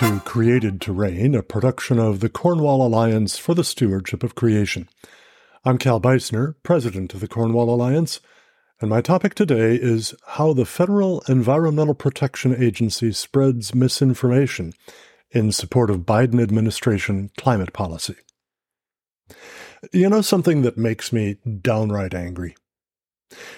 to Created Reign, a production of the Cornwall Alliance for the Stewardship of Creation. I'm Cal Beisner, president of the Cornwall Alliance, and my topic today is how the Federal Environmental Protection Agency spreads misinformation in support of Biden administration climate policy. You know something that makes me downright angry?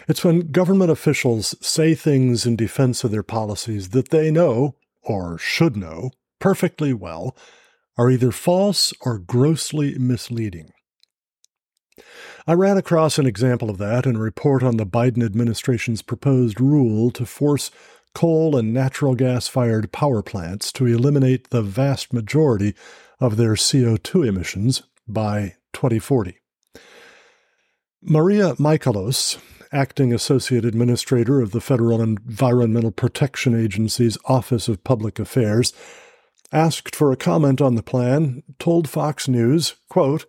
It's when government officials say things in defense of their policies that they know, or should know, perfectly well, are either false or grossly misleading. I ran across an example of that in a report on the Biden administration's proposed rule to force coal and natural gas fired power plants to eliminate the vast majority of their CO2 emissions by 2040. Maria Michalos, acting associate administrator of the Federal Environmental Protection Agency's Office of Public Affairs, asked for a comment on the plan, told Fox News, quote,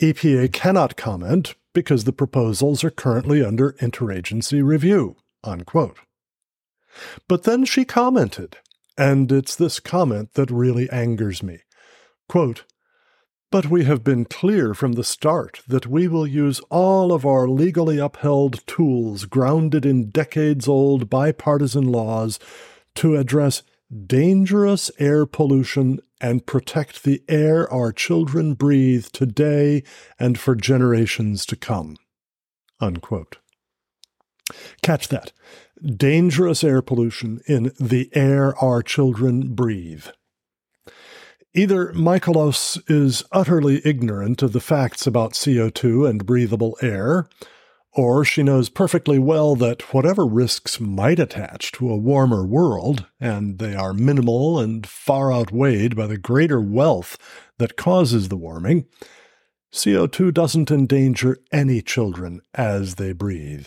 EPA cannot comment because the proposals are currently under interagency review, unquote. But then she commented, and it's this comment that really angers me. Quote, but we have been clear from the start that we will use all of our legally upheld tools grounded in decades old bipartisan laws to address dangerous air pollution and protect the air our children breathe today and for generations to come. Unquote. Catch that. Dangerous air pollution in the air our children breathe. Either Michalos is utterly ignorant of the facts about CO2 and breathable air, or she knows perfectly well that whatever risks might attach to a warmer world, and they are minimal and far outweighed by the greater wealth that causes the warming, CO2 doesn't endanger any children as they breathe.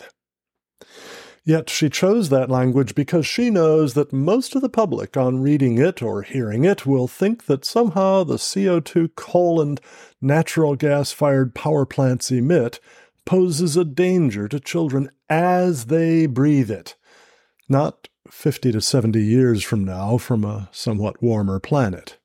Yet she chose that language because she knows that most of the public, on reading it or hearing it, will think that somehow the CO2 coal and natural gas fired power plants emit poses a danger to children as they breathe it, not 50 to 70 years from now from a somewhat warmer planet.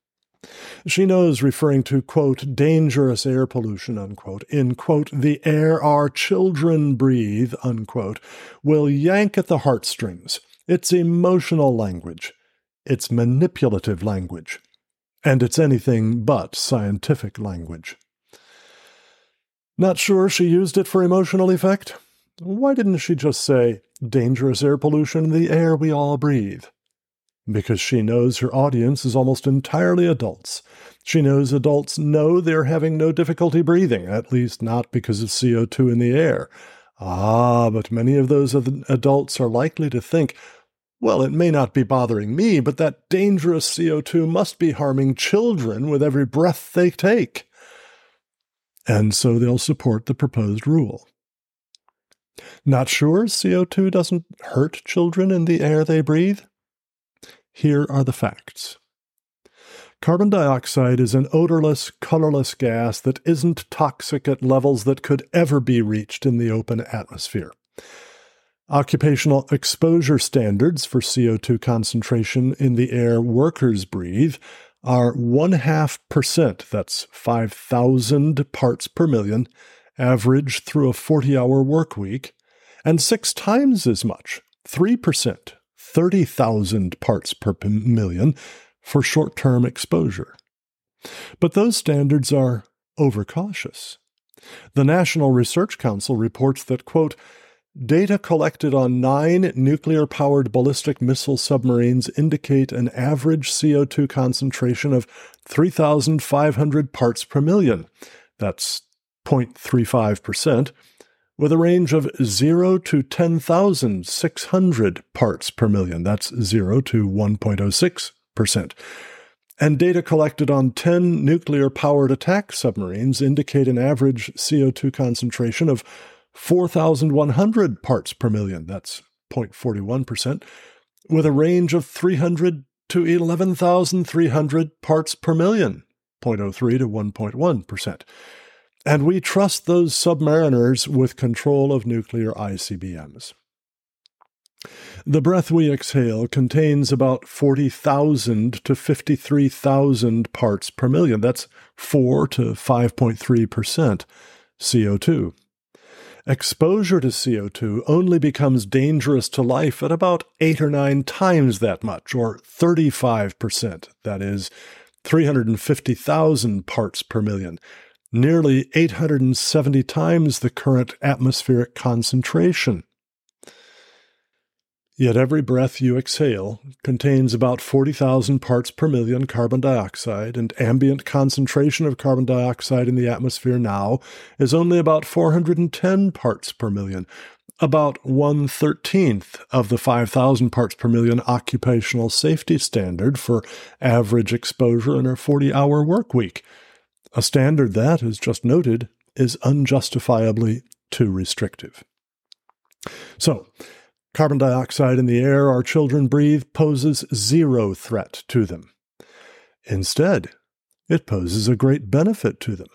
She knows referring to, quote, dangerous air pollution, unquote, in, quote, the air our children breathe, unquote, will yank at the heartstrings. It's emotional language. It's manipulative language. And it's anything but scientific language. Not sure she used it for emotional effect? Why didn't she just say, dangerous air pollution in the air we all breathe? because she knows her audience is almost entirely adults. She knows adults know they're having no difficulty breathing, at least not because of CO2 in the air. Ah, but many of those adults are likely to think, well, it may not be bothering me, but that dangerous CO2 must be harming children with every breath they take. And so they'll support the proposed rule. Not sure CO2 doesn't hurt children in the air they breathe? Here are the facts. Carbon dioxide is an odorless, colorless gas that isn't toxic at levels that could ever be reached in the open atmosphere. Occupational exposure standards for CO2 concentration in the air workers breathe are one half percent, that's 5,000 parts per million, average through a 40 hour work week, and six times as much, 3%, 30,000 parts per million for short term exposure. But those standards are overcautious. The National Research Council reports that, quote, Data collected on nine nuclear powered ballistic missile submarines indicate an average CO2 concentration of 3,500 parts per million. That's 0.35%, with a range of 0 to 10,600 parts per million. That's 0 to 1.06%. And data collected on 10 nuclear powered attack submarines indicate an average CO2 concentration of 4,100 parts per million. That's 0.41%, with a range of 300 to 11,300 parts per million, 0.03 to 1.1%. And we trust those submariners with control of nuclear ICBMs. The breath we exhale contains about 40,000 to 53,000 parts per million. That's 4 to 5.3% CO2. Exposure to CO2 only becomes dangerous to life at about 8 or 9 times that much, or 35%. That is 350,000 parts per million, nearly 870 times the current atmospheric concentration. Yet every breath you exhale contains about 40,000 parts per million carbon dioxide, and ambient concentration of carbon dioxide in the atmosphere now is only about 410 parts per million, about one thirteenth of the 5,000 parts per million occupational safety standard for average exposure in a 40 hour work week. A standard that, as just noted, is unjustifiably too restrictive. So, Carbon dioxide in the air our children breathe poses zero threat to them. Instead, it poses a great benefit to them.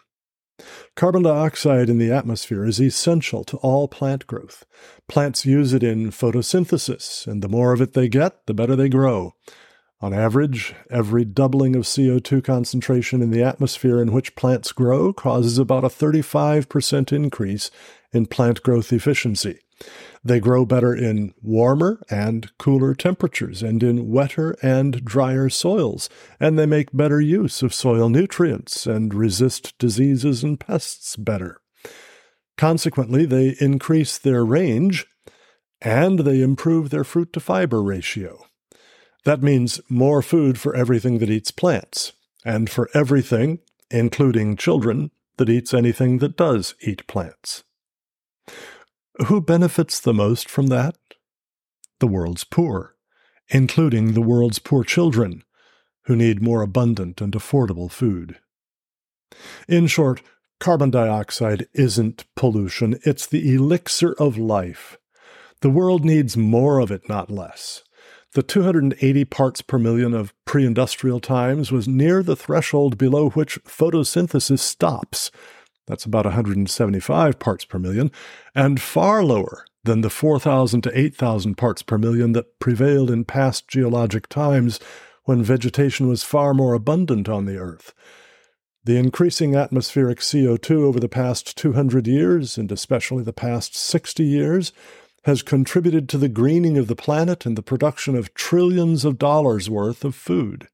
Carbon dioxide in the atmosphere is essential to all plant growth. Plants use it in photosynthesis, and the more of it they get, the better they grow. On average, every doubling of CO2 concentration in the atmosphere in which plants grow causes about a 35% increase in plant growth efficiency. They grow better in warmer and cooler temperatures and in wetter and drier soils, and they make better use of soil nutrients and resist diseases and pests better. Consequently, they increase their range and they improve their fruit to fiber ratio. That means more food for everything that eats plants, and for everything, including children, that eats anything that does eat plants. Who benefits the most from that? The world's poor, including the world's poor children, who need more abundant and affordable food. In short, carbon dioxide isn't pollution, it's the elixir of life. The world needs more of it, not less. The 280 parts per million of pre industrial times was near the threshold below which photosynthesis stops that's about 175 parts per million, and far lower than the 4,000 to 8,000 parts per million that prevailed in past geologic times when vegetation was far more abundant on the Earth. The increasing atmospheric CO2 over the past 200 years, and especially the past 60 years, has contributed to the greening of the planet and the production of trillions of dollars worth of food.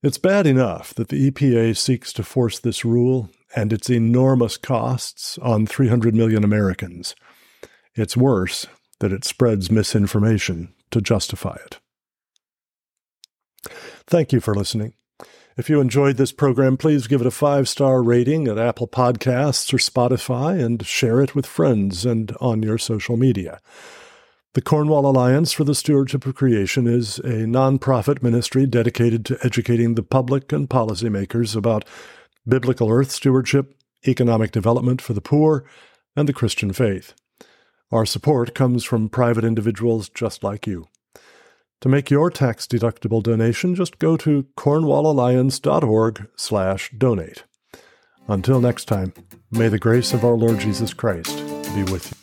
It's bad enough that the EPA seeks to force this rule and its enormous costs on 300 million Americans. It's worse that it spreads misinformation to justify it. Thank you for listening. If you enjoyed this program, please give it a five star rating at Apple Podcasts or Spotify and share it with friends and on your social media. The Cornwall Alliance for the Stewardship of Creation is a nonprofit ministry dedicated to educating the public and policymakers about biblical earth stewardship, economic development for the poor, and the Christian faith. Our support comes from private individuals just like you. To make your tax-deductible donation, just go to cornwallalliance.org/donate. Until next time, may the grace of our Lord Jesus Christ be with you.